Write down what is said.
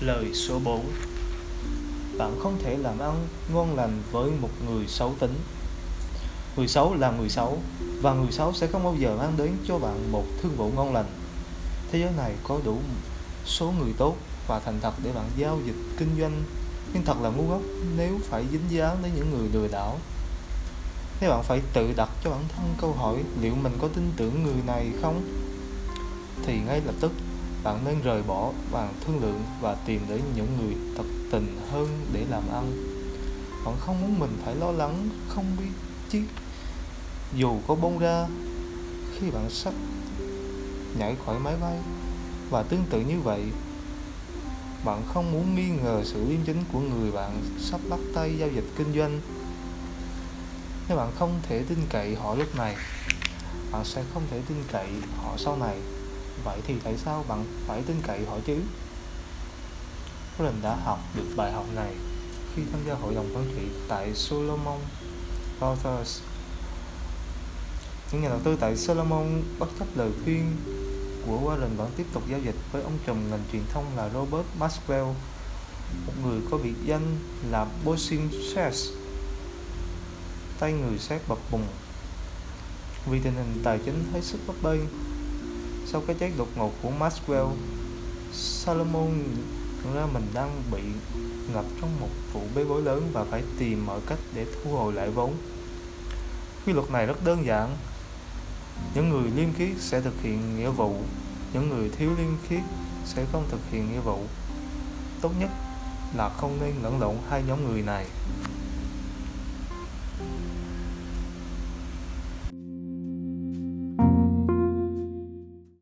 Lời số 4 Bạn không thể làm ăn ngon lành với một người xấu tính. Người xấu là người xấu, Và người xấu sẽ không bao giờ mang đến cho bạn một thương vụ ngon lành. Thế giới này có đủ số người tốt và thành thật để bạn giao dịch kinh doanh, Nhưng thật là ngu ngốc nếu phải dính dáng đến những người lừa đảo. Nếu bạn phải tự đặt cho bản thân câu hỏi, liệu mình có tin tưởng người này không? Thì ngay lập tức bạn nên rời bỏ bàn thương lượng và tìm đến những người thật tình hơn để làm ăn. Bạn không muốn mình phải lo lắng, không biết chứ. Dù có bông ra, khi bạn sắp nhảy khỏi máy bay và tương tự như vậy, bạn không muốn nghi ngờ sự liêm chính của người bạn sắp bắt tay giao dịch kinh doanh. Nếu bạn không thể tin cậy họ lúc này, bạn sẽ không thể tin cậy họ sau này vậy thì tại sao bạn phải tin cậy họ chứ? Colin đã học được bài học này khi tham gia hội đồng quản trị tại Solomon Brothers. Những nhà đầu tư tại Solomon bất chấp lời khuyên của Warren vẫn tiếp tục giao dịch với ông chồng ngành truyền thông là Robert Maxwell, một người có biệt danh là Bossing Shares tay người xét bập bùng. Vì tình hình tài chính hết sức bấp bênh sau cái chết đột ngột của Maxwell, Salomon nhận ra mình đang bị ngập trong một vụ bê bối lớn và phải tìm mọi cách để thu hồi lại vốn. Quy luật này rất đơn giản. Những người liêm khiết sẽ thực hiện nghĩa vụ, những người thiếu liêm khiết sẽ không thực hiện nghĩa vụ. Tốt nhất là không nên lẫn lộn hai nhóm người này.